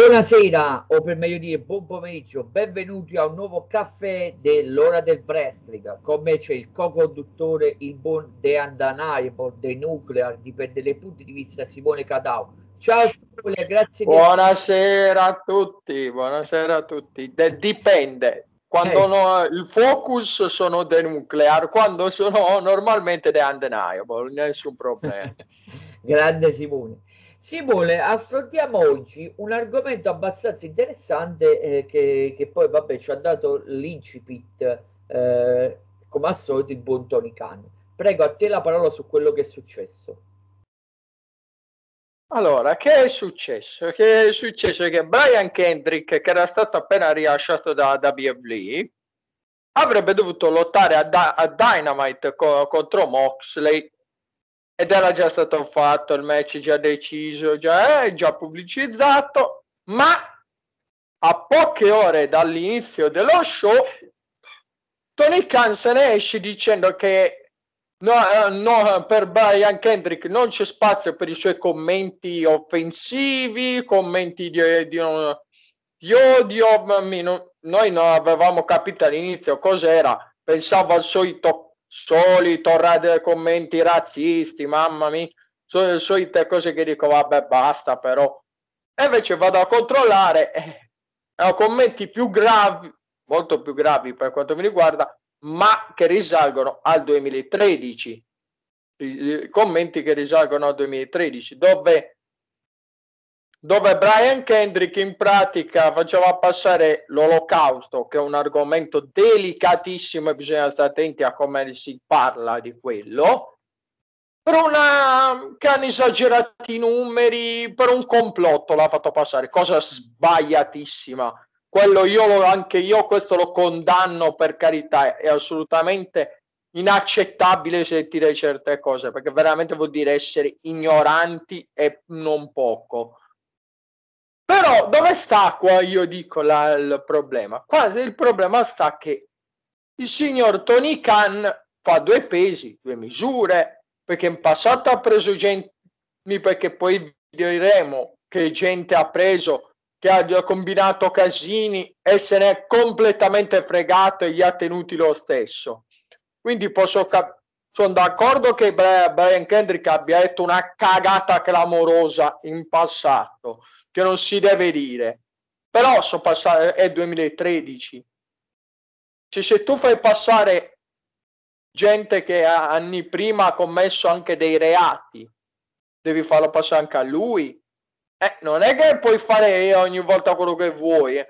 Buonasera, o per meglio dire buon pomeriggio, benvenuti a un nuovo caffè dell'ora del wrestling. Con me c'è il co-conduttore, il buon The Undeniable, The Nuclear, dipende dai punti di vista Simone Cadao. Ciao Simone, grazie. Buonasera a tutti, buonasera a tutti. De- dipende. Quando eh. no, il focus sono The Nuclear, quando sono normalmente The Undeniable, nessun problema. Grande Simone. Simone, affrontiamo oggi un argomento abbastanza interessante eh, che, che, poi vabbè ci ha dato l'incipit eh, come al solito il buon Tony Khan. Prego a te la parola su quello che è successo. Allora, che è successo? Che è successo che Brian Kendrick, che era stato appena rilasciato da WWE, avrebbe dovuto lottare a, da- a Dynamite co- contro Moxley ed era già stato fatto il match già deciso già, eh, già pubblicizzato ma a poche ore dall'inizio dello show Tony Khan se ne esce dicendo che no, eh, no, per Brian Kendrick non c'è spazio per i suoi commenti offensivi commenti di, di, di odio noi non avevamo capito all'inizio cos'era pensavo al solito solito radio commenti razzisti, mamma mia, so, solite cose che dico vabbè basta però. E invece vado a controllare, eh, ho commenti più gravi, molto più gravi per quanto mi riguarda, ma che risalgono al 2013. Commenti che risalgono al 2013, dove dove Brian Kendrick in pratica faceva passare l'olocausto, che è un argomento delicatissimo e bisogna stare attenti a come si parla di quello, per una che hanno esagerato i numeri, per un complotto l'ha fatto passare, cosa sbagliatissima. Quello io anche io questo lo condanno per carità, è assolutamente inaccettabile sentire certe cose, perché veramente vuol dire essere ignoranti e non poco dove sta qua, io dico, la, il problema? Qua il problema sta che il signor Tony Khan fa due pesi, due misure, perché in passato ha preso gente, perché poi diremo che gente ha preso, che ha combinato casini e se ne è completamente fregato e gli ha tenuti lo stesso. Quindi posso capire sono d'accordo che Brian Kendrick abbia detto una cagata clamorosa in passato, che non si deve dire. Però so passare, è 2013. Cioè, se tu fai passare gente che anni prima ha commesso anche dei reati, devi farlo passare anche a lui. Eh, non è che puoi fare ogni volta quello che vuoi, eh.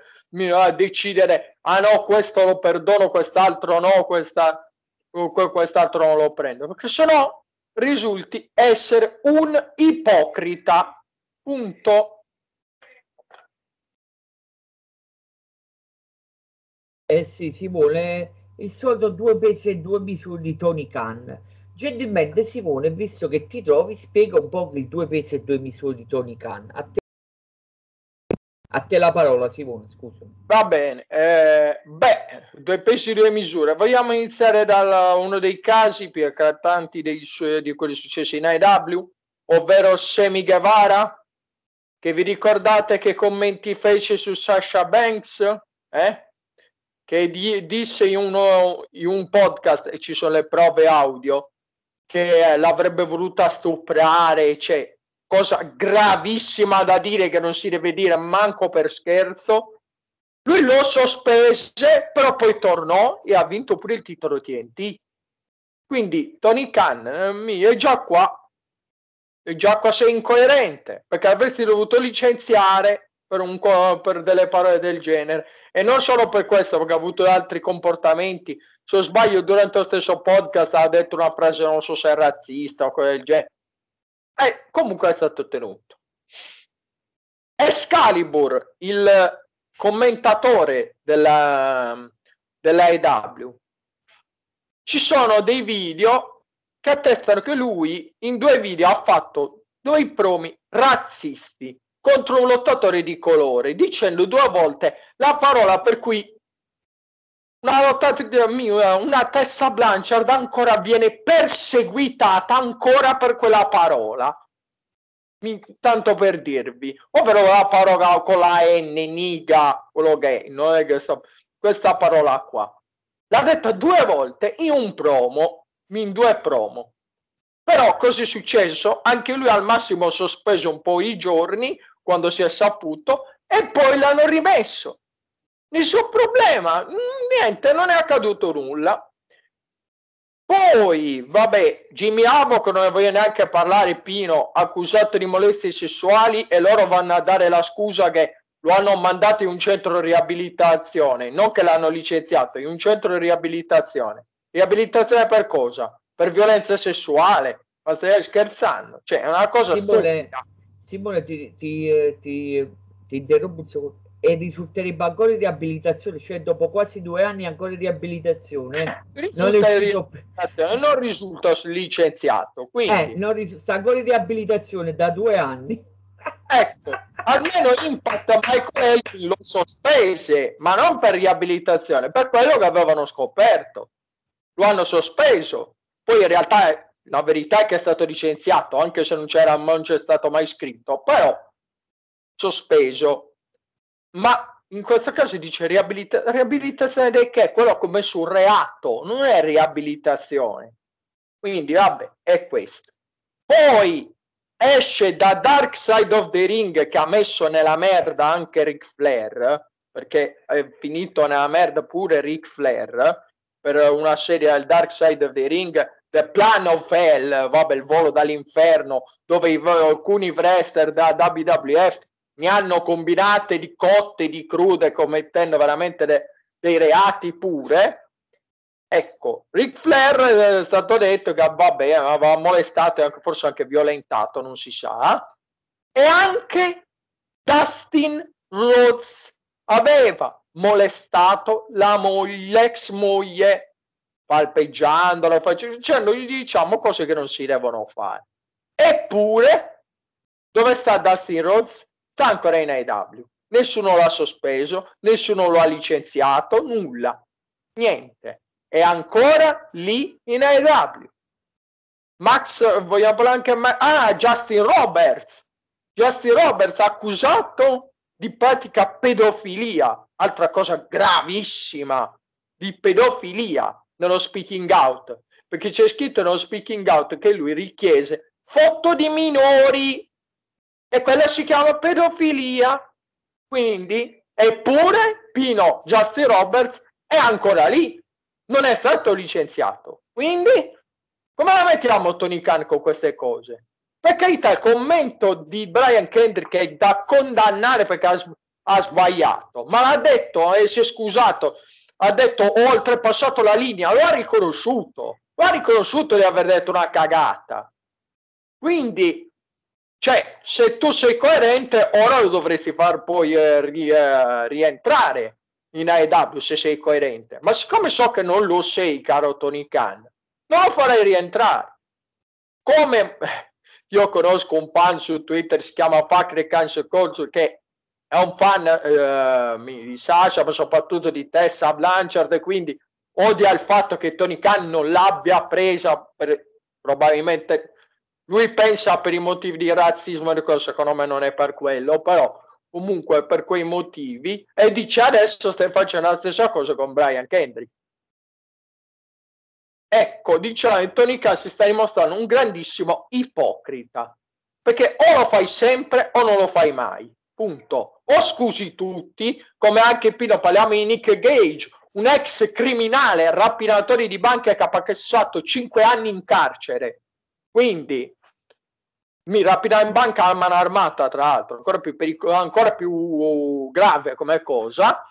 decidere, ah no, questo lo perdono, quest'altro no, questa, quest'altro non lo prendo, perché sennò risulti essere un ipocrita. Punto. Eh sì, Simone, il solito due pesi e due misure di Tony Khan. Gentilmente, Simone, visto che ti trovi, spiega un po' i due pesi e due misure di Tony Khan. A te, a te la parola, Simone, scusa. Va bene. Eh, beh, due pesi e due misure. Vogliamo iniziare da uno dei casi più eclatanti dei, di quelli successi in IW, ovvero Semi Guevara, che vi ricordate che commenti fece su Sasha Banks? Eh? Che di, disse in, uno, in un podcast, e ci sono le prove audio, che l'avrebbe voluta stuprare, cioè, cosa gravissima da dire che non si deve dire manco per scherzo. Lui lo sospese, però poi tornò e ha vinto pure il titolo TNT. Quindi Tony Khan eh, è già qua, è già qua sei incoerente, perché avresti dovuto licenziare per, un, per delle parole del genere. E non solo per questo perché ha avuto altri comportamenti. Se non sbaglio durante lo stesso podcast ha detto una frase non so se è razzista o quel genere. E comunque è stato tenuto Excalibur il commentatore della, della EW ci sono dei video che attestano che lui in due video ha fatto due promi razzisti contro un lottatore di colore, dicendo due volte la parola per cui una lottatrice una Tessa Blanchard ancora viene perseguitata ancora per quella parola. tanto per dirvi, ovvero la parola con la N, niga, quello che è, non è che sto, questa parola qua. L'ha detta due volte in un promo, in due promo. Però cosa è successo? Anche lui al massimo sospeso un po' i giorni quando si è saputo e poi l'hanno rimesso. Nessun problema, niente, non è accaduto nulla. Poi, vabbè, Jimmy Havoc non ne voglio neanche parlare, Pino, accusato di molestie sessuali e loro vanno a dare la scusa che lo hanno mandato in un centro di riabilitazione, non che l'hanno licenziato, in un centro di riabilitazione. Riabilitazione per cosa? Per violenza sessuale? Ma stai scherzando? Cioè, è una cosa Simone, Simone ti, ti, ti, ti interrompo un secondo e risulterebbe ancora in riabilitazione, cioè dopo quasi due anni ancora in riabilitazione. Non, risulta non risulta licenziato, quindi eh, non ris- sta ancora in riabilitazione da due anni. Ecco, almeno Impact Michael lo sospese, ma non per riabilitazione, per quello che avevano scoperto. Lo hanno sospeso. Poi in realtà la verità è che è stato licenziato, anche se non c'era, non c'è stato mai scritto, però sospeso ma in questo caso dice riabilita- riabilitazione del che? Quello ha commesso un reato, non è riabilitazione. Quindi vabbè, è questo. Poi esce da Dark Side of the Ring che ha messo nella merda anche Ric Flair, perché è finito nella merda pure Ric Flair, per una serie al Dark Side of the Ring, The Plan of Hell, vabbè, il volo dall'inferno, dove i, alcuni wrestler da WWF ne hanno combinate di cotte, di crude, commettendo veramente de- dei reati pure. Ecco, Ric Flair eh, è stato detto che vabbè, aveva molestato e forse anche violentato, non si sa. E anche Dustin Rhodes aveva molestato la moglie, l'ex moglie, palpeggiandola, dicendogli diciamo cose che non si devono fare. Eppure, dove sta Dustin Rhodes? sta ancora in AEW. Nessuno l'ha sospeso, nessuno lo ha licenziato, nulla, niente. È ancora lì in AEW. Max, vogliamo parlare anche a Ah, Justin Roberts. Justin Roberts accusato di pratica pedofilia, altra cosa gravissima, di pedofilia nello speaking out, perché c'è scritto nello speaking out che lui richiese foto di minori e quella si chiama pedofilia. Quindi, eppure Pino Justin Roberts è ancora lì, non è stato licenziato. Quindi, come la mettiamo Tony Khan con queste cose? Per carità, il commento di Brian Kendrick è da condannare perché ha, ha sbagliato, ma l'ha detto e si è scusato, ha detto ho oltrepassato la linea, lo ha riconosciuto, lo ha riconosciuto di aver detto una cagata. Quindi cioè, se tu sei coerente, ora lo dovresti far poi eh, ri, eh, rientrare in AEW se sei coerente. Ma siccome so che non lo sei, caro Tony Khan, non lo farei rientrare. Come io conosco un fan su Twitter, si chiama Facre Cancer Culture, che è un fan eh, di Sasha, ma soprattutto di Tessa Blanchard, quindi odia il fatto che Tony Khan non l'abbia presa per probabilmente lui pensa per i motivi di razzismo secondo me non è per quello, però comunque per quei motivi e dice adesso stai facendo la stessa cosa con Brian Kendrick. Ecco, diciamo, Tony Khan si sta dimostrando un grandissimo ipocrita, perché o lo fai sempre o non lo fai mai, punto. O scusi tutti, come anche Pino parliamo di Nick Gage, un ex criminale, rapinatore di banche che ha passato 5 anni in carcere. Quindi mi rapina in banca a mano armata, tra l'altro, ancora più, pericolo, ancora più grave come cosa.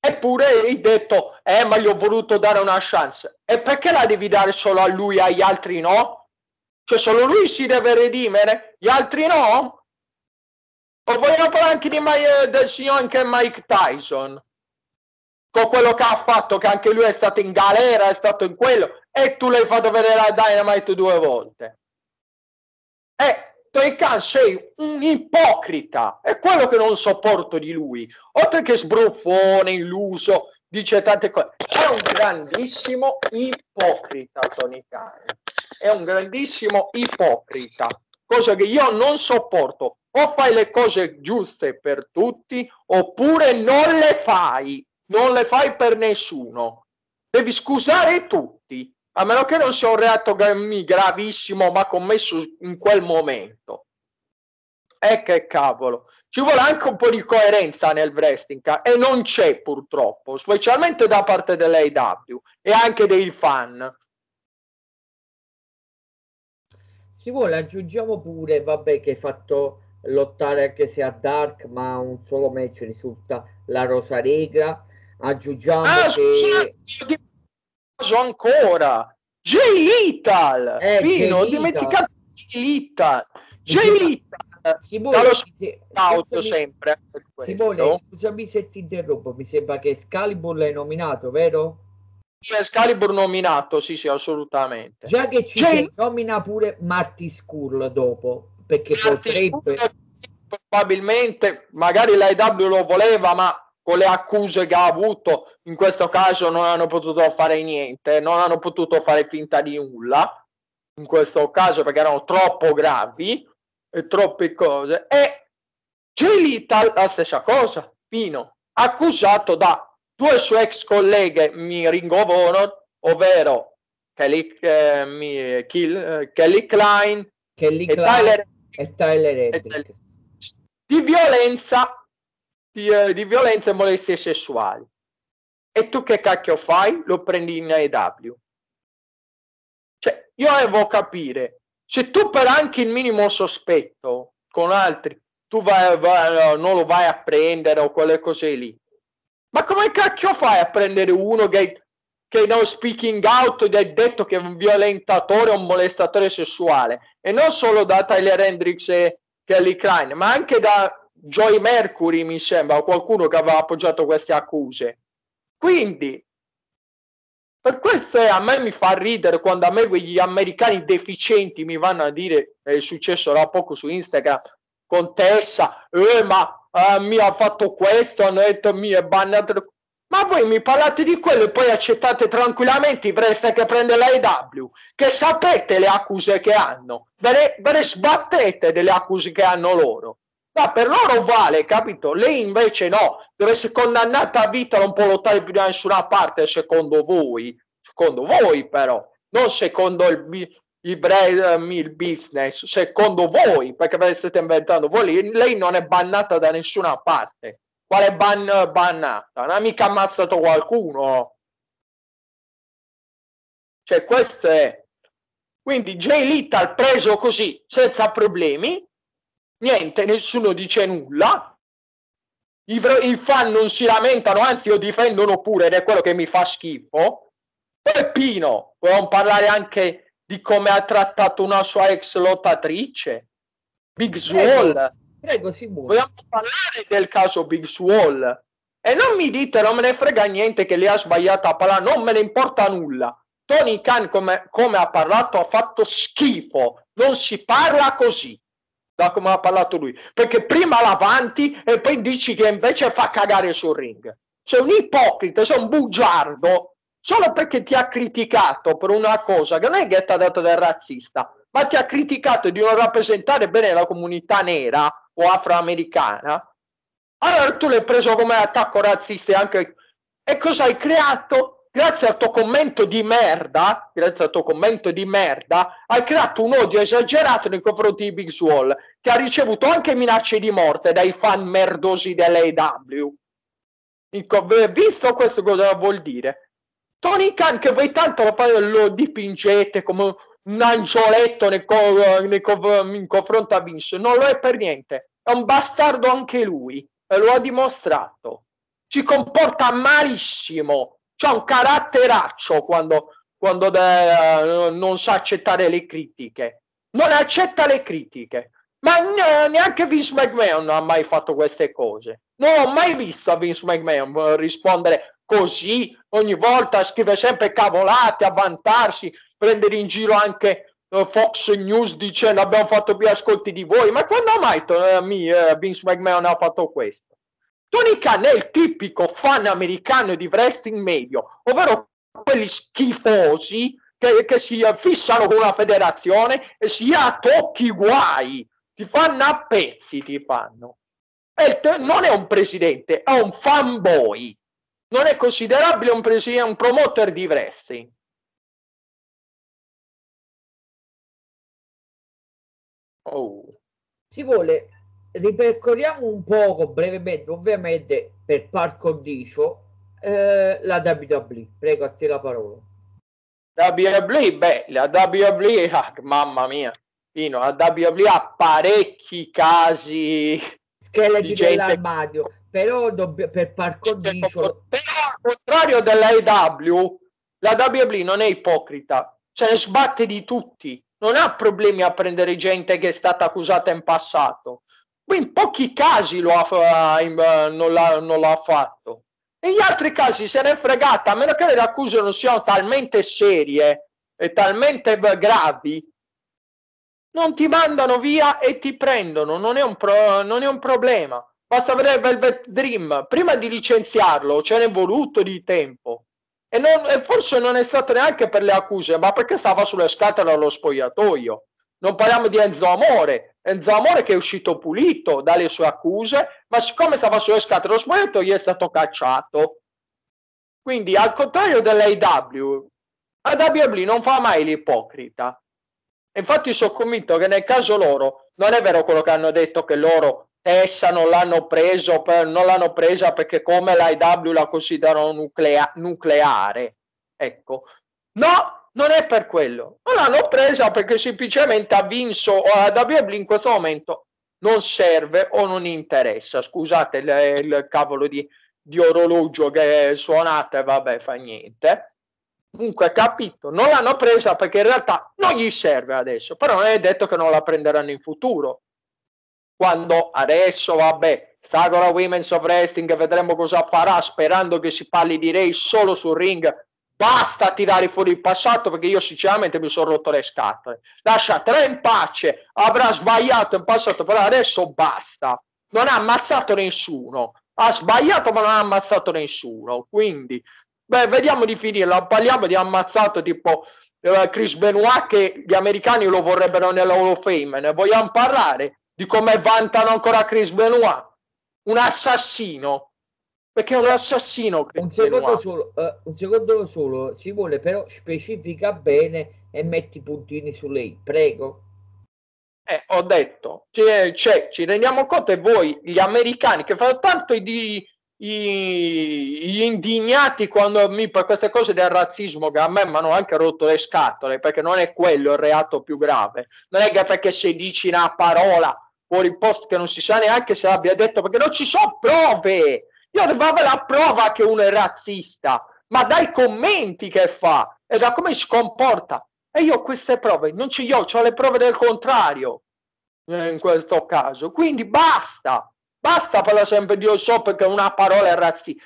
Eppure hai detto, eh, ma gli ho voluto dare una chance. E perché la devi dare solo a lui e agli altri no? Cioè solo lui si deve redimere, gli altri no? O vogliamo parlare anche di Mike, del signor anche Mike Tyson? Con quello che ha fatto, che anche lui è stato in galera, è stato in quello, e tu l'hai fatto vedere la Dynamite due volte. Eh, Tony Khan sei un ipocrita, è quello che non sopporto di lui. Oltre che sbruffone, illuso, dice tante cose. È un grandissimo ipocrita Tony Khan. È un grandissimo ipocrita. Cosa che io non sopporto. O fai le cose giuste per tutti, oppure non le fai, non le fai per nessuno. Devi scusare tutti, a meno che non sia un reato gravissimo ma commesso in quel momento. E che cavolo, ci vuole anche un po' di coerenza nel wrestling e non c'è purtroppo, specialmente da parte dell'AW e anche dei fan. Si vuole aggiungiamo pure, vabbè, che hai fatto lottare anche se a Dark, ma un solo match risulta la Rosa Regra. Aggiungiamo ah, che... Scusate, ancora! J-Lethal! Eh, Pino, ho dimenticato J-Lethal! J-Lethal! Simone, se, auto sempre. Simone, scusami se ti interrompo, mi sembra che Scalibur l'hai nominato, vero? Scalibur nominato, sì, sì, assolutamente. Già che ci J- nomina pure Marty Skull dopo, perché Marty potrebbe... Skull, probabilmente, magari l'AEW lo voleva, ma con le accuse che ha avuto, in questo caso non hanno potuto fare niente, non hanno potuto fare finta di nulla, in questo caso perché erano troppo gravi e troppe cose. E Gelita la stessa cosa, Pino, accusato da due sue ex colleghe Ring of Honor, ovvero Kelly, eh, Kill, eh, Kelly Klein, Kelly e, Klein Tyler, e Tyler di violenza di, eh, di violenza e molestie sessuali. E tu che cacchio fai? Lo prendi in AEW. Cioè, io devo capire, se tu per anche il minimo sospetto con altri, tu vai, vai, non lo vai a prendere o quelle cose lì, ma come cacchio fai a prendere uno che, che no speaking out ed è detto che è un violentatore o un molestatore sessuale? E non solo da Tyler Hendricks e Kelly Klein, ma anche da Joy Mercury, mi sembra, qualcuno che aveva appoggiato queste accuse. Quindi, per questo a me mi fa ridere quando a me quegli americani deficienti mi vanno a dire, è successo da poco su Instagram, con Tessa, eh, ma eh, mi ha fatto questo, hanno detto mi è bannato. Ma voi mi parlate di quello e poi accettate tranquillamente i presta che prende la EW, che sapete le accuse che hanno, ve ne, ve ne sbattete delle accuse che hanno loro. Ma per loro vale, capito? Lei invece no, deve essere condannata a vita, non può lottare più da nessuna parte, secondo voi. Secondo voi però, non secondo il, il, brand, il business, secondo voi, perché ve le state inventando voi. Lei non è bannata da nessuna parte. Quale ban bannata? Non ha mica ammazzato qualcuno. Cioè, questo è. Quindi Jay Little preso così, senza problemi, niente, nessuno dice nulla. I, I, fan non si lamentano, anzi lo difendono pure ed è quello che mi fa schifo. Poi Pino, vogliamo parlare anche di come ha trattato una sua ex lottatrice, Big Swall. Prego, prego Simone. Vogliamo parlare del caso Big Swall. E non mi dite, non me ne frega niente che lei ha sbagliato a parlare, non me ne importa nulla. Tony Khan, come, come ha parlato, ha fatto schifo. Non si parla così da come ha parlato lui, perché prima l'avanti e poi dici che invece fa cagare sul ring. Sei un ipocrita, sei un bugiardo, solo perché ti ha criticato per una cosa che non è che ti ha dato del razzista, ma ti ha criticato di non rappresentare bene la comunità nera o afroamericana. Allora tu l'hai preso come attacco razzista e anche... E cosa hai creato? grazie al tuo commento di merda, grazie al tuo commento di merda, hai creato un odio esagerato nei confronti di Big Swall, che ha ricevuto anche minacce di morte dai fan merdosi dell'AW. Visto questo cosa vuol dire? Tony Khan che voi tanto lo dipingete come un angioletto nei co- nei co- in confronto a Vince, non lo è per niente, è un bastardo anche lui e lo ha dimostrato. Si comporta malissimo c'ha un caratteraccio quando, quando de, non sa accettare le critiche. Non accetta le critiche. Ma neanche Vince McMahon ha mai fatto queste cose. Non ho mai visto Vince McMahon rispondere così ogni volta, scrive sempre cavolate, a vantarsi, prendere in giro anche uh, Fox News dicendo abbiamo fatto più ascolti di voi. Ma quando mai uh, mi, uh, Vince McMahon ha fatto questo? Tony Khan è il tipico fan americano di wrestling medio, ovvero quelli schifosi che, che si fissano con una federazione e si ha tocchi guai, ti fanno a pezzi, ti fanno. E non è un presidente, è un fanboy. Non è considerabile un, presidente, un promoter di wrestling. Oh. Si vuole ripercorriamo un poco brevemente, ovviamente per par condicio, eh, la WWE. Prego, a te la parola. WWE, beh, la WWE, ah, mamma mia, Pino, la WWE ha parecchi casi scheletri dell'armadio, però dobb- per par condicio... Però al contrario dell'AEW, la WWE non è ipocrita, se ne sbatte di tutti, non ha problemi a prendere gente che è stata accusata in passato. In pochi casi lo ha, non, l'ha, non l'ha fatto. Negli altri casi se ne è fregata, a meno che le accuse non siano talmente serie e talmente gravi, non ti mandano via e ti prendono, non è un, pro, non è un problema. Basta vedere Velvet Dream, prima di licenziarlo ce n'è voluto di tempo. E, non, e, forse non è stato neanche per le accuse, ma perché stava sulle scatole allo spogliatoio. Non parliamo di Enzo Amore, Enzo Amore che è uscito pulito dalle sue accuse, ma siccome stava sulle scatole allo spogliatoio è stato cacciato. Quindi al contrario dell'AW, la WWE non fa mai l'ipocrita. Infatti sono convinto che nel caso loro non è vero quello che hanno detto che loro Tessa non l'hanno preso per, non l'hanno presa perché come l'IW la considerano nuclea, nucleare. Ecco. No, non è per quello. Non l'hanno presa perché semplicemente ha vinto o la WWE in questo momento non serve o non interessa. Scusate il, il cavolo di, di orologio che suonate, vabbè, fa niente. Comunque, capito, non l'hanno presa perché in realtà non gli serve adesso, però non è detto che non la prenderanno in futuro. Quando adesso, vabbè, Sagora Women's of Wrestling, vedremo cosa farà, sperando che si parli di Ray solo sul ring. Basta tirare fuori il passato perché io sinceramente mi sono rotto le scatole. Lasciatela in pace, avrà sbagliato in passato, però adesso basta. Non ha ammazzato nessuno. Ha sbagliato ma non ha ammazzato nessuno. Quindi Beh, vediamo di finirla. Parliamo di ammazzato tipo eh, Chris Benoit che gli americani lo vorrebbero nella Hall of Fame. Ne vogliamo parlare di come vantano ancora Chris Benoit? Un assassino. Perché è un assassino. Chris un secondo, solo, uh, un secondo solo, si vuole però specifica bene e metti i puntini su lei. Prego. Eh, ho detto, cioè, cioè, ci rendiamo conto e voi, gli americani, che fanno tanto di gli indignati quando mi per queste cose del razzismo che a me mi hanno anche rotto le scatole perché non è quello il reato più grave non è che perché se dici una parola fuori posto che non si sa neanche se l'abbia detto perché non ci sono prove io avere la prova che uno è razzista ma dai commenti che fa e da come si comporta e io queste prove non le ho, ho le prove del contrario eh, in questo caso quindi basta Basta parlare sempre di io so perché una parola è razzista.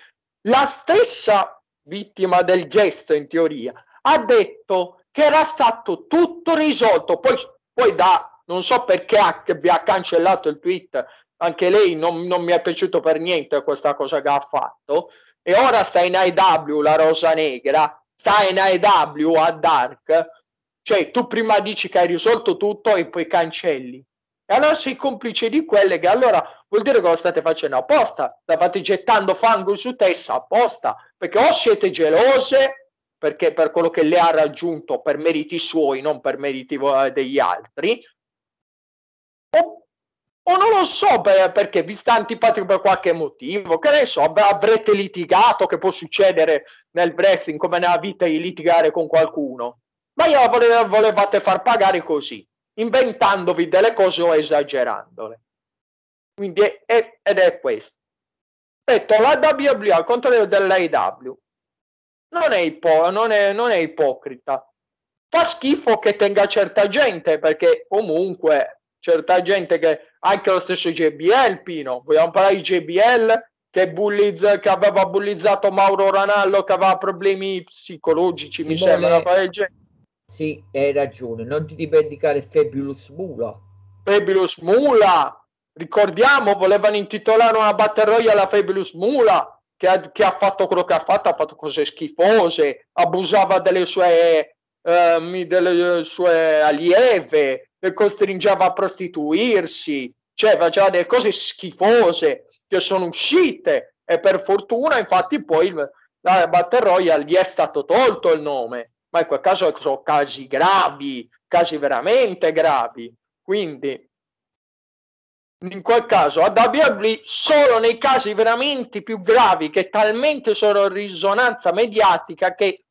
La stessa vittima del gesto, in teoria, ha detto che era stato tutto risolto. Poi, poi da, non so perché abbia cancellato il tweet, anche lei non, non mi è piaciuto per niente questa cosa che ha fatto. E ora sta in IW, la Rosa Negra, sta in IW a Dark. Cioè, tu prima dici che hai risolto tutto e poi cancelli. E allora sei complice di quelle che allora vuol dire che lo state facendo apposta, state gettando fango su testa apposta, perché o siete gelose, perché per quello che le ha raggiunto per meriti suoi, non per meriti degli altri, o, o non lo so per, perché vi sta antipatico per qualche motivo, che ne so, avrete litigato, che può succedere nel wrestling come nella vita di litigare con qualcuno, ma io vole, volevate far pagare così inventandovi delle cose o esagerandole. Quindi è, è, ed è questo. Detto, la WWE al contrario dell'AEW non è, ipo, non, è, non è ipocrita. Fa schifo che tenga certa gente perché comunque certa gente che anche lo stesso JBL Pino, vogliamo parlare di JBL che, bullizz, che aveva bullizzato Mauro Ranallo che aveva problemi psicologici, si mi sembra. Sì, hai ragione, non ti dimenticare Fabulous Mula. Fabulous Mula, ricordiamo, volevano intitolare una Battle Royale a Fabulous Mula, che ha, che ha, fatto quello che ha fatto, ha fatto cose schifose, abusava delle sue eh, delle sue allieve, le costringeva a prostituirsi, cioè faceva delle cose schifose che sono uscite e per fortuna infatti poi la Battle Royale gli è stato tolto il nome, ma in quel caso sono casi gravi, casi veramente gravi. Quindi in quel caso a WWE solo nei casi veramente più gravi che talmente sono risonanza mediatica che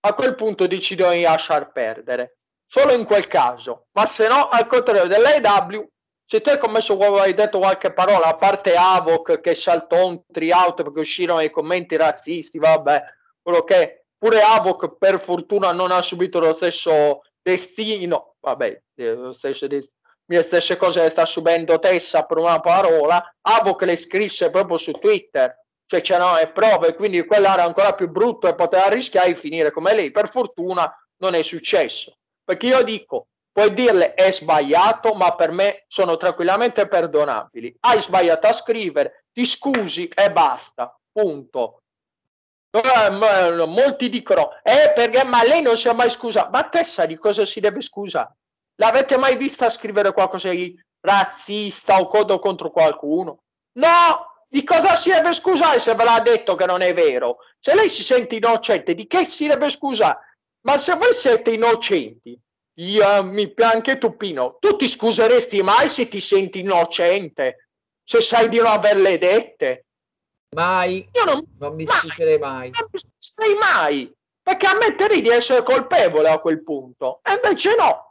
a quel punto decidono di lasciar perdere. Solo in quel caso. Ma se no al contrario dell'AEW se tu hai commesso hai detto qualche parola a parte Avoc che saltò un tri-out perché uscirono i commenti razzisti vabbè quello che pure Avoc per fortuna non ha subito lo stesso destino vabbè lo stesso destino le stesse cose che sta subendo Tessa per una parola, Avoc le scrisse proprio su Twitter, cioè c'erano le prove, quindi quella era ancora più brutto e poteva rischiare di finire come lei. Per fortuna non è successo, perché io dico, puoi dirle è sbagliato, ma per me sono tranquillamente perdonabili. Hai sbagliato a scrivere, ti scusi e basta, punto. Eh, molti dicono, eh perché ma lei non si è mai scusato, ma Tessa di cosa si deve scusare? L'avete mai vista scrivere qualcosa di razzista o codo contro qualcuno? No! Di cosa si deve scusare se ve l'ha detto che non è vero? Se lei si sente innocente, di che si deve scusare? Ma se voi siete innocenti, io, mi, anche tu Pino, tu ti scuseresti mai se ti senti innocente? Se sai di non averle dette? Mai. Io non, non mi scuserei mai. Non mi scuserei mai. Perché ammetterei di essere colpevole a quel punto. E invece no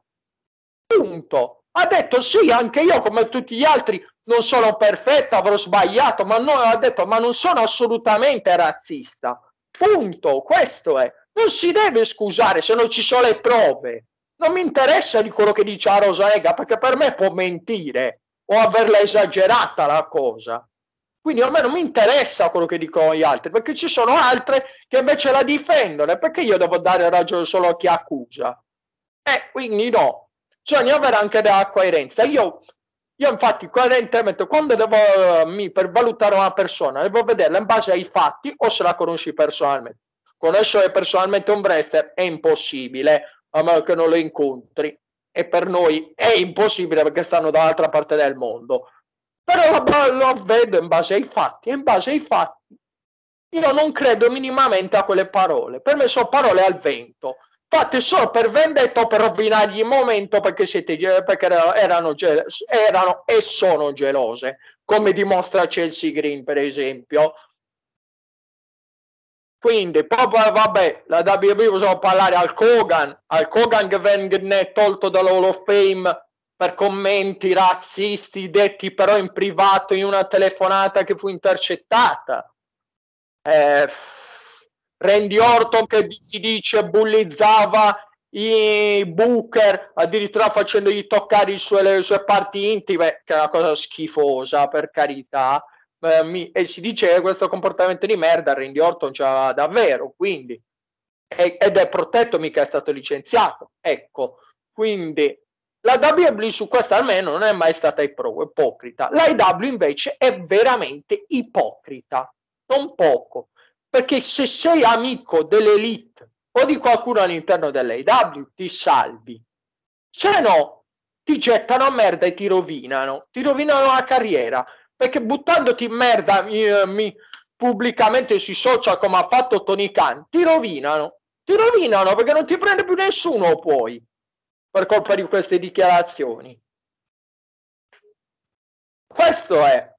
Punto. Ha detto sì, anche io come tutti gli altri non sono perfetto, avrò sbagliato, ma no, ha detto ma non sono assolutamente razzista. Punto. Questo è. Non si deve scusare se non ci sono le prove. Non mi interessa di quello che dice a Rosaega perché per me può mentire o averla esagerata la cosa. Quindi a me non mi interessa quello che dicono gli altri, perché ci sono altre che invece la difendono. Perché io devo dare ragione solo a chi accusa? Eh, quindi no bisogna avere anche della coerenza. Io, io infatti coerentemente quando devo mi, per valutare una persona devo vederla in base ai fatti o se la conosci personalmente. Conoscere personalmente un wrestler è impossibile a meno che non lo incontri e per noi è impossibile perché stanno dall'altra parte del mondo. Però lo, lo vedo in base ai fatti e in base ai fatti io non credo minimamente a quelle parole. Per me sono parole al vento fatte solo per vendetta o per rovinargli il momento perché, siete, perché erano, erano e sono gelose, come dimostra Chelsea Green per esempio. Quindi, proprio vabbè, la WWE possiamo parlare al Kogan, al Kogan che venne tolto dall'Hall of Fame per commenti razzisti detti però in privato in una telefonata che fu intercettata. Eh, Randy Orton che si dice bullizzava i Booker addirittura facendogli toccare i suoi, le sue parti intime che è una cosa schifosa per carità. Eh, mi, e si dice che questo comportamento di merda Randy Orton c'era davvero quindi. E, ed è protetto mica è stato licenziato ecco. Quindi la WWE su questo almeno non è mai stata ipocrita. La IW invece è veramente ipocrita. Non poco perché se sei amico dell'elite o di qualcuno all'interno dell'AW ti salvi. Se no, ti gettano a merda e ti rovinano. Ti rovinano la carriera. Perché buttandoti in merda mi, mi, pubblicamente sui social come ha fatto Tony Khan, ti rovinano. Ti rovinano perché non ti prende più nessuno poi per colpa di queste dichiarazioni. Questo è.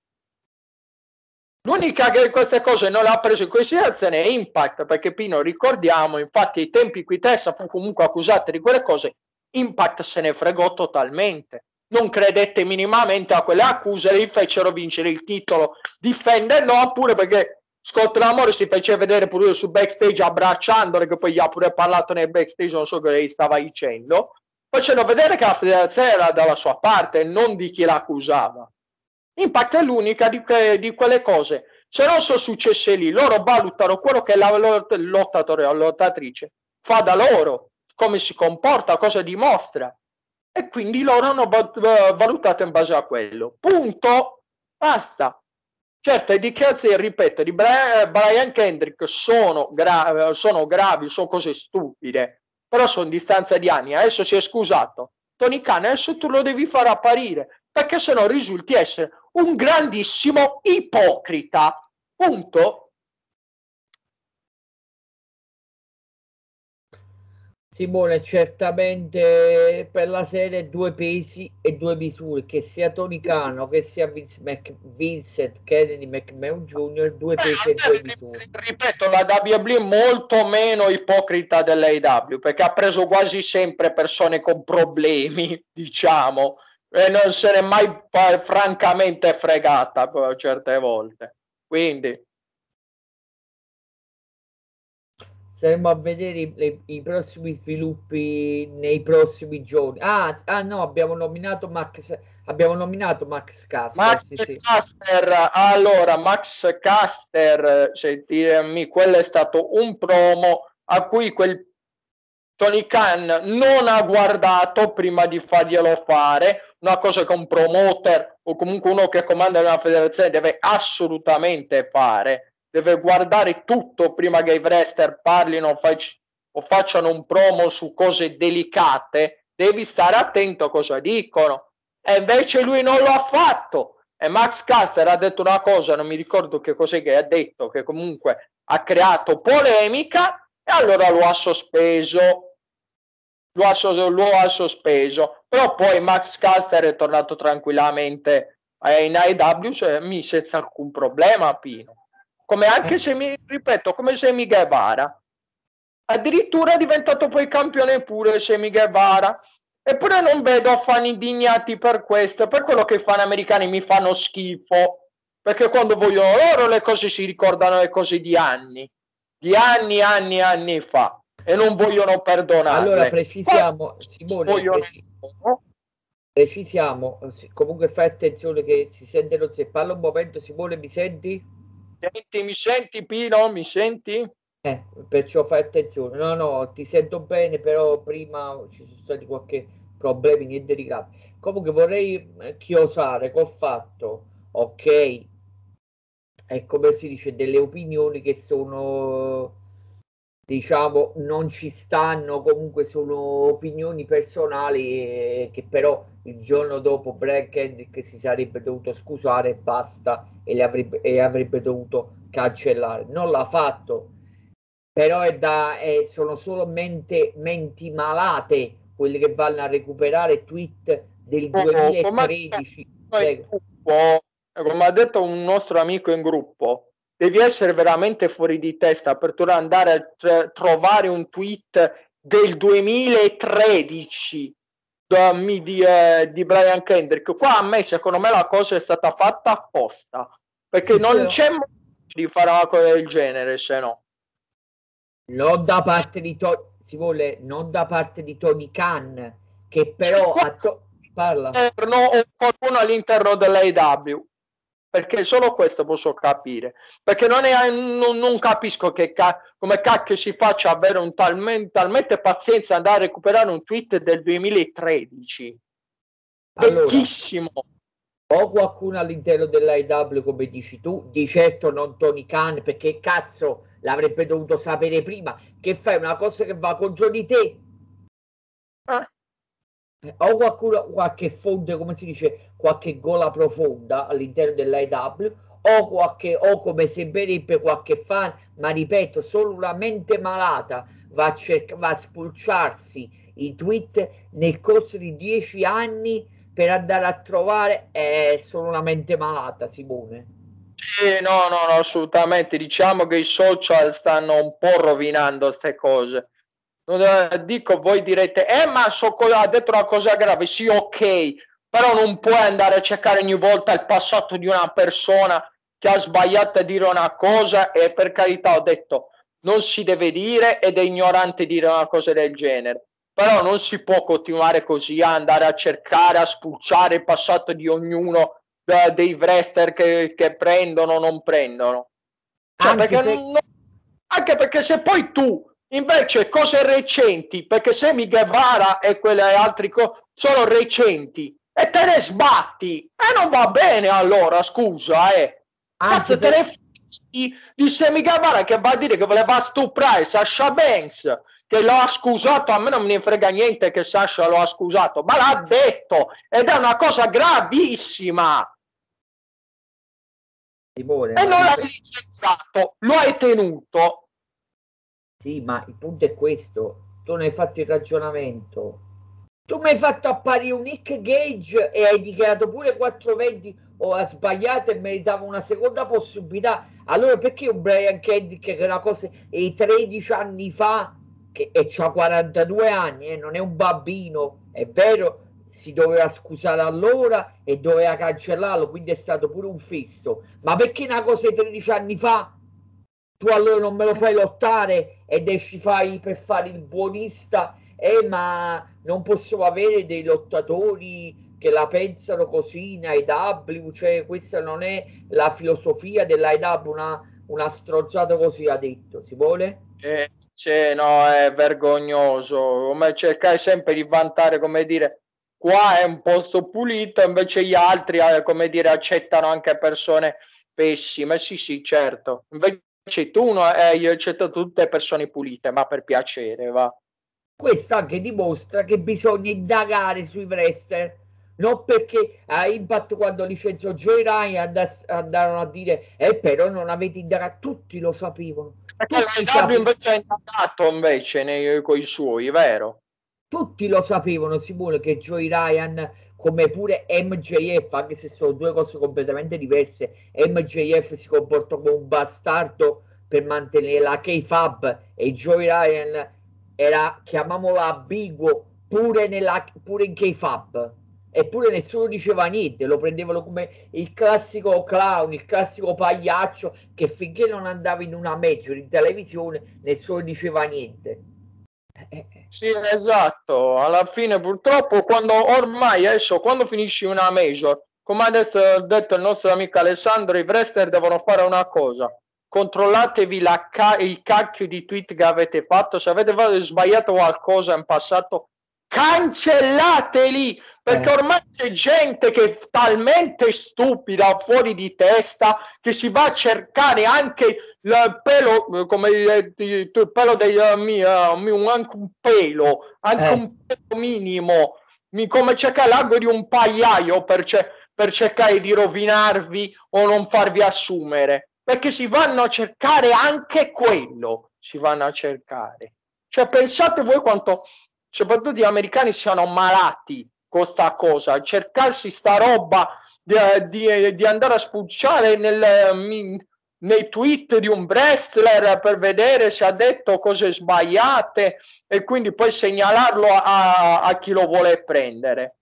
L'unica che queste cose non l'ha preso in considerazione è Impact, perché Pino ricordiamo, infatti ai tempi qui Tessa fu comunque accusata di quelle cose, Impact se ne fregò totalmente. Non credette minimamente a quelle accuse, e gli fecero vincere il titolo difendendo, oppure perché Scott Lamore si fece vedere pure su backstage abbracciandolo, che poi gli ha pure parlato nel backstage, non so che gli stava dicendo, facendo vedere che la federazione era dalla sua parte e non di chi l'accusava. Impact è l'unica di, que- di quelle cose. Se non sono successe lì, loro valutano quello che la lottatore o lottatrice fa da loro, come si comporta, cosa dimostra. E quindi loro hanno valutato in base a quello. Punto. Basta. Certo, le dichiarazioni, ripeto, di Brian Kendrick sono, gra- sono gravi, sono cose stupide, però sono distanza di anni. Adesso si è scusato. Tony Khan, adesso tu lo devi far apparire, perché se no risulti essere un grandissimo ipocrita. Punto. Simone, certamente per la serie due pesi e due misure, che sia Tony Cano che sia Vince Mc, Vincent Kennedy McMahon Jr., due pesi e due misure. Ripeto, la WB è molto meno ipocrita dell'AW perché ha preso quasi sempre persone con problemi, diciamo, e non se n'è mai francamente fregata certe volte. Quindi Saremo a vedere i, i, prossimi sviluppi nei prossimi giorni. Ah, ah, no, abbiamo nominato Max, abbiamo nominato Max Caster. Max sì, Caster, sì. allora Max Caster, sentirmi, quello è stato un promo a cui quel Tony Khan non ha guardato prima di farglielo fare, una cosa che un promoter o comunque uno che comanda una federazione deve assolutamente fare deve guardare tutto prima che i wrestler parlino fac- o facciano un promo su cose delicate, devi stare attento a cosa dicono. E invece lui non lo ha fatto. E Max Caster ha detto una cosa, non mi ricordo che cos'è che ha detto, che comunque ha creato polemica e allora lo ha sospeso. Lo ha, so- lo ha sospeso. Però poi Max Caster è tornato tranquillamente in AEW cioè, senza alcun problema, Pino come anche eh. se mi ripeto, come Semi Guevara. Addirittura è diventato poi campione pure Semi Guevara. Eppure non vedo fan indignati per questo, per quello che i fan americani mi fanno schifo, perché quando vogliono loro le cose si ricordano le cose di anni, di anni, anni, anni fa, e non vogliono perdonare. Allora precisiamo, Simone, vogliono... precisiamo, comunque fai attenzione che si sente lo se parla un momento, Simone mi senti? Senti, mi senti Pino? Mi senti? Eh, perciò fai attenzione. No, no, ti sento bene, però prima ci sono stati qualche problemi, niente di grave. Comunque vorrei eh, chiosare col fatto, ok, è come si dice, delle opinioni che sono, diciamo, non ci stanno, comunque sono opinioni personali eh, che però il giorno dopo Brad Kendrick si sarebbe dovuto scusare e basta e, le avrebbe, e avrebbe dovuto cancellare. Non l'ha fatto, però è da, è, sono solo mente, menti malate quelli che vanno a recuperare tweet del 2013. Come, come ha detto un nostro amico in gruppo, devi essere veramente fuori di testa per andare a trovare un tweet del 2013 di, eh, di Brian Kendrick. Qua a me, secondo me, la cosa è stata fatta apposta perché sì, non sì. c'è modo di fare una cosa del genere, se no. Non da parte di Tony, si vuole, non da parte di Tony Khan, che però a to- parla. o qualcuno all'interno dell'AW perché solo questo posso capire. Perché non, è, non, non capisco che ca- come cacchio si faccia avere un talmente, talmente pazienza andare a recuperare un tweet del 2013 allora, vecchissimo. O qualcuno all'interno dell'AEW come dici tu. Di certo non Tony Khan perché cazzo l'avrebbe dovuto sapere prima. Che fai una cosa che va contro di te? Ah o qualcuno, qualche fonte, come si dice, qualche gola profonda all'interno dell'AEW o, qualche, o come sembrerebbe qualche fan, ma ripeto, solo una mente malata va a, cerc- va a spulciarsi i tweet nel corso di dieci anni per andare a trovare è solo una mente malata, Simone. Sì, no, no, no, assolutamente. Diciamo che i social stanno un po' rovinando queste cose eh, dico, voi direte, eh ma so ha detto una cosa grave, sì ok, però non puoi andare a cercare ogni volta il passato di una persona che ha sbagliato a dire una cosa e per carità ho detto non si deve dire ed è ignorante dire una cosa del genere. Però non si può continuare così a andare a cercare a spulciare il passato di ognuno uh, dei wrestler che, che prendono o non prendono. Cioè, anche, perché, se... non, anche perché se poi tu Invece cose recenti, perché Semi Guevara e quelle altre cose sono recenti e te ne sbatti e non va bene allora, scusa, eh. Cazzo per... te ne di, di Semigavara che va a dire che voleva stuprare Sasha Banks che lo ha scusato, a me non ne frega niente che Sasha lo ha scusato, ma l'ha detto ed è una cosa gravissima. Simone, e non l'hai licenziato, lo hai tenuto. Sì, ma il punto è questo, tu ne hai fatto il ragionamento. Tu mi hai fatto apparire un Nick Gage e hai dichiarato pure 420 o ha sbagliato e meritava una seconda possibilità. Allora perché un Brian Kendrick che era cosa e 13 anni fa che, e ha 42 anni, eh, non è un bambino, è vero, si doveva scusare allora e doveva cancellarlo, quindi è stato pure un fisso. Ma perché una cosa di 13 anni fa tu allora non me lo fai lottare ed esci fai per fare il buonista? Eh, ma non possiamo avere dei lottatori che la pensano così in AEW, cioè questa non è la filosofia dell'AEW, una, una strozzata così ha detto, si vuole? Eh, cioè, no, è vergognoso, come cercare sempre di vantare, come dire, qua è un posto pulito, invece gli altri, eh, come dire, accettano anche persone pessime, sì sì, certo, invece tu no, eh, io accetto tutte persone pulite, ma per piacere, va. Questo anche dimostra che bisogna indagare sui wrestler non perché a Impact quando licenziò Joy Ryan andarono a dire e eh, però non avete indagato tutti lo sapevano tutti sapevano. invece è indagato invece nei, con i suoi vero tutti lo sapevano Simone che Joy Ryan come pure MJF anche se sono due cose completamente diverse MJF si comportò come un bastardo per mantenere la K-Fab e Joy Ryan era chiamiamolo ambiguo pure, nella, pure in K-Fab eppure nessuno diceva niente, lo prendevano come il classico clown, il classico pagliaccio che finché non andava in una major in televisione nessuno diceva niente. Eh, eh, eh. Sì, esatto, alla fine purtroppo quando ormai adesso quando finisci una major, come adesso ha detto il nostro amico Alessandro, i wrestler devono fare una cosa, controllatevi ca- il cacchio di tweet che avete fatto, se avete sbagliato qualcosa in passato cancellateli perché eh. ormai c'è gente che è talmente stupida fuori di testa che si va a cercare anche il pelo come il, il pelo dei uh, mia, anche un pelo anche eh. un pelo minimo mi, come cercare l'ago di un pagliaio per, per cercare di rovinarvi o non farvi assumere perché si vanno a cercare anche quello si vanno a cercare cioè pensate voi quanto soprattutto gli americani siano malati con sta cosa, cercarsi sta roba di, di, di andare a spulciare nel, nei tweet di un wrestler per vedere se ha detto cose sbagliate e quindi poi segnalarlo a, a chi lo vuole prendere.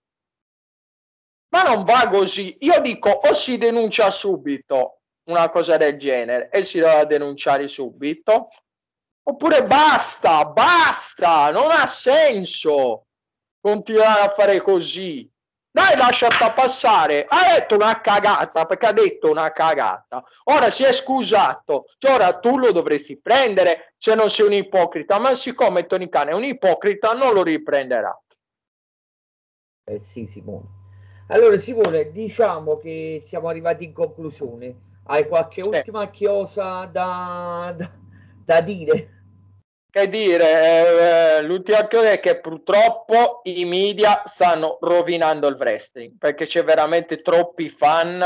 Ma non va così. Io dico o si denuncia subito una cosa del genere e si deve denunciare subito, Oppure basta, basta, non ha senso continuare a fare così. Dai, lasciata passare. Ha detto una cagata perché ha detto una cagata. Ora si è scusato. Cioè, ora tu lo dovresti prendere se non sei un ipocrita. Ma siccome Tony Khan è un ipocrita, non lo riprenderà. Eh sì, Simone. Allora, Simone, diciamo che siamo arrivati in conclusione. Hai qualche sì. ultima chiosa da, da, da dire? Che dire, eh, l'ultima cosa è che purtroppo i media stanno rovinando il wrestling perché c'è veramente troppi fan,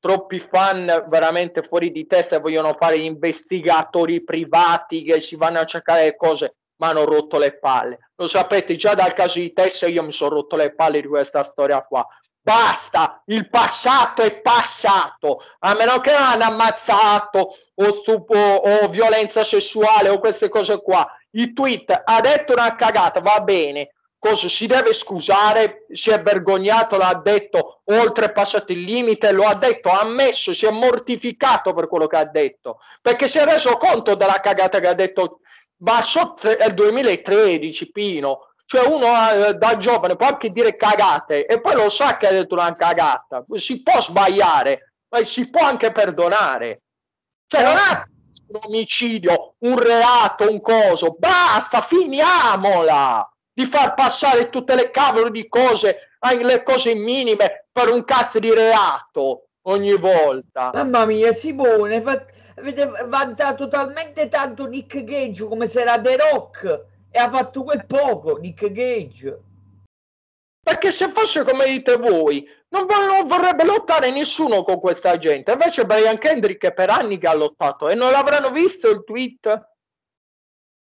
troppi fan veramente fuori di testa e vogliono fare investigatori privati che si vanno a cercare le cose ma hanno rotto le palle. Lo sapete, già dal caso di Tessa io mi sono rotto le palle di questa storia qua. Basta, il passato è passato, a meno che non hanno ammazzato o, stupo, o violenza sessuale o queste cose qua. Il tweet ha detto una cagata, va bene, cosa si deve scusare, si è vergognato, l'ha detto, oltrepassato il limite, lo ha detto, ha ammesso, si è mortificato per quello che ha detto, perché si è reso conto della cagata che ha detto, ma sotto il 2013, Pino, cioè uno eh, da giovane può anche dire cagate e poi lo sa che ha detto una cagata, si può sbagliare, ma si può anche perdonare. Cioè non è un omicidio, un reato, un coso, basta, finiamola di far passare tutte le cavolo di cose, le cose minime per un cazzo di reato. ogni volta. Mamma mia, Simone, fa... avete vantato talmente tanto Nick Gage come se era The Rock e ha fatto quel poco Nick Gage. Perché se fosse come dite voi, non, non, vorrebbe lottare nessuno con questa gente. Invece Brian Kendrick per anni che ha lottato e non l'avranno visto il tweet?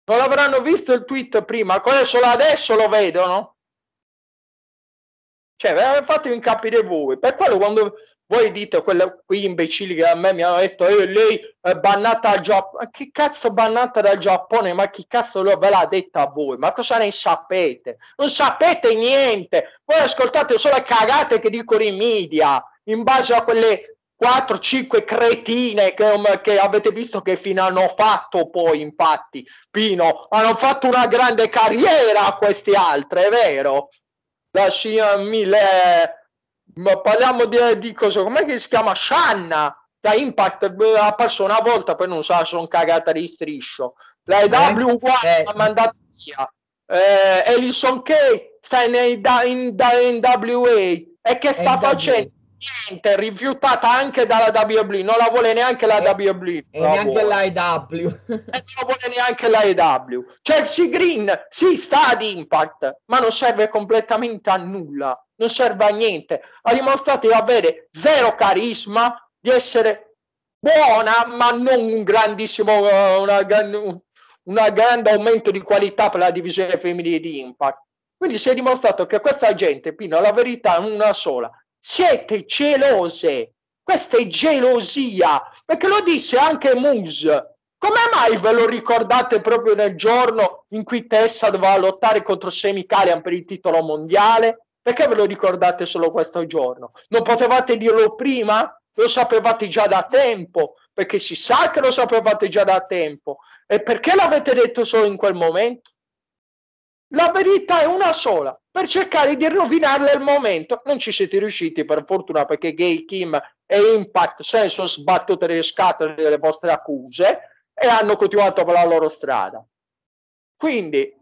Non l'avranno visto il tweet prima, solo adesso lo vedono? Cioè, fatemi capire voi. Per quello quando voi dite quelle, quegli imbecilli che a me mi hanno detto eh, lei è bannata dal Giappone. Che cazzo bannata dal Giappone? Ma chi cazzo ve l'ha detta a voi? Ma cosa ne sapete? Non sapete niente. Voi ascoltate solo le cagate che dicono i media in base a quelle 4-5 cretine che, um, che, avete visto che fine hanno fatto poi infatti Pino hanno fatto una grande carriera questi altri è vero la Scia Mille ma parliamo di, di cosa, com'è che si chiama? Shanna da Impact ha perso una volta, poi non sa, sono cagata di striscio. La EW uguale eh. ha mandato via. Eh, Ellison K sta in, in, in, in WA e che sta facendo? Niente, rifiutata anche dalla WWE, non la vuole neanche la e, WWE. E neanche la EW. e non la vuole neanche la. Chelsea Green, sì, sta ad Impact, ma non serve completamente a nulla non serve a niente. Ha dimostrato di avere zero carisma, di essere buona, ma non un grandissimo, uh, una, una grande aumento di qualità per la divisione femminile di Impact. Quindi si è dimostrato che questa gente, Pino, la verità è una sola. Siete gelose. Questa è gelosia. Perché lo disse anche Moose. Come mai ve lo ricordate proprio nel giorno in cui Tessa doveva lottare contro Semi Callian per il titolo mondiale? Perché ve lo ricordate solo questo giorno? Non potevate dirlo prima? Lo sapevate già da tempo, perché si sa che lo sapevate già da tempo. E perché l'avete detto solo in quel momento? La verità è una sola, per cercare di rovinarle il momento. Non ci siete riusciti, per fortuna, perché Gay Kim e Impact se ne sono sbattute le scatole delle vostre accuse e hanno continuato per la loro strada. Quindi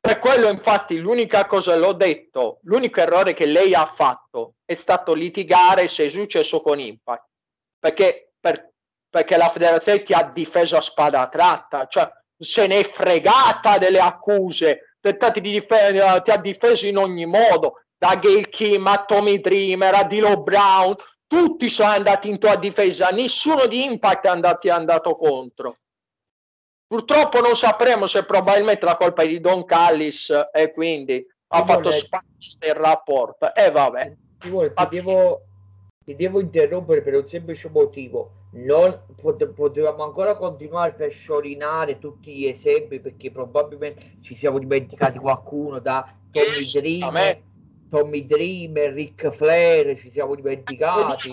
per quello, infatti, l'unica cosa l'ho detto, l'unico errore che lei ha fatto è stato litigare se è successo con Impact, perché, per, perché la federazione ti ha difeso a spada tratta, cioè se ne è fregata delle accuse, tentati di difendere, ti ha difeso in ogni modo, da Gail Kim a Tommy Dreamer a Dilo Brown, tutti sono andati in tua difesa, nessuno di Impact è andato, è andato contro. Purtroppo non sapremo se probabilmente la colpa è di Don Callis e quindi ha fatto spazio il rapporto. E eh, vabbè. Simone, ti, devo, ti devo interrompere per un semplice motivo. Non pot- potevamo ancora continuare per sciorinare tutti gli esempi perché probabilmente ci siamo dimenticati qualcuno da Tommy Dreamer, Tommy Dreamer, Ric Flair, ci siamo dimenticati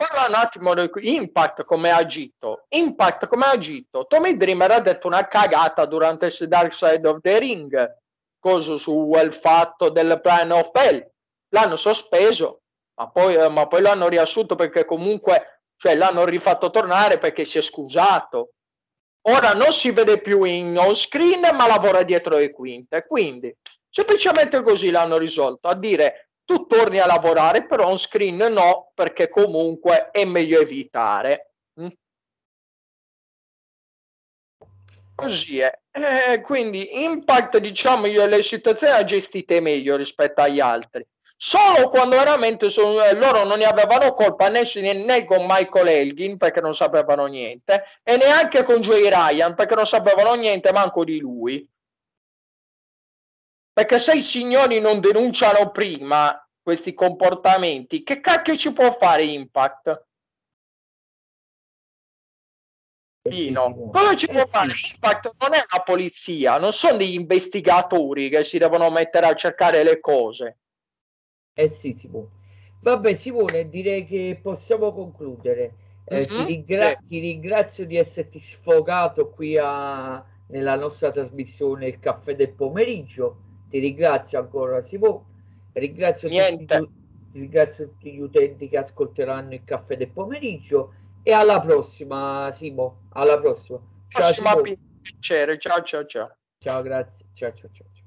parla un attimo di Impact come ha agito. Impact come ha agito. Tommy Dreamer ha detto una cagata durante il Dark Side of the Ring, cosa su quel fatto del Plan of Hell. L'hanno sospeso, ma poi, ma poi l'hanno riassunto perché comunque cioè, l'hanno rifatto tornare perché si è scusato. Ora non si vede più in on screen, ma lavora dietro le quinte. Quindi semplicemente così l'hanno risolto. A dire tu torni a lavorare, però on screen no, perché comunque è meglio evitare. Mm? Così è. Eh, quindi Impact, diciamo, io le situazioni le gestite meglio rispetto agli altri. Solo quando veramente sono, eh, loro non ne avevano colpa né, né con Michael Elgin perché non sapevano niente e neanche con Joey Ryan perché non sapevano niente manco di lui perché se i signori non denunciano prima questi comportamenti, che cacchio ci può fare Impact? Pino, cosa ci può fare Impact? Non è la polizia, non sono degli investigatori che si devono mettere a cercare le cose. Eh sì, Simone. Vabbè, Simone, direi che possiamo concludere. Eh, mm-hmm. ti, ringra- eh. ti, ringrazio di esserti sfogato qui a, nella nostra trasmissione Il caffè del pomeriggio ti ringrazio ancora Simo, ringrazio tutti, ringrazio tutti gli utenti che ascolteranno il caffè del pomeriggio e alla prossima Simo, alla prossima. Ciao, Simo. piacere, ciao ciao ciao. Ciao, grazie. Ciao ciao ciao.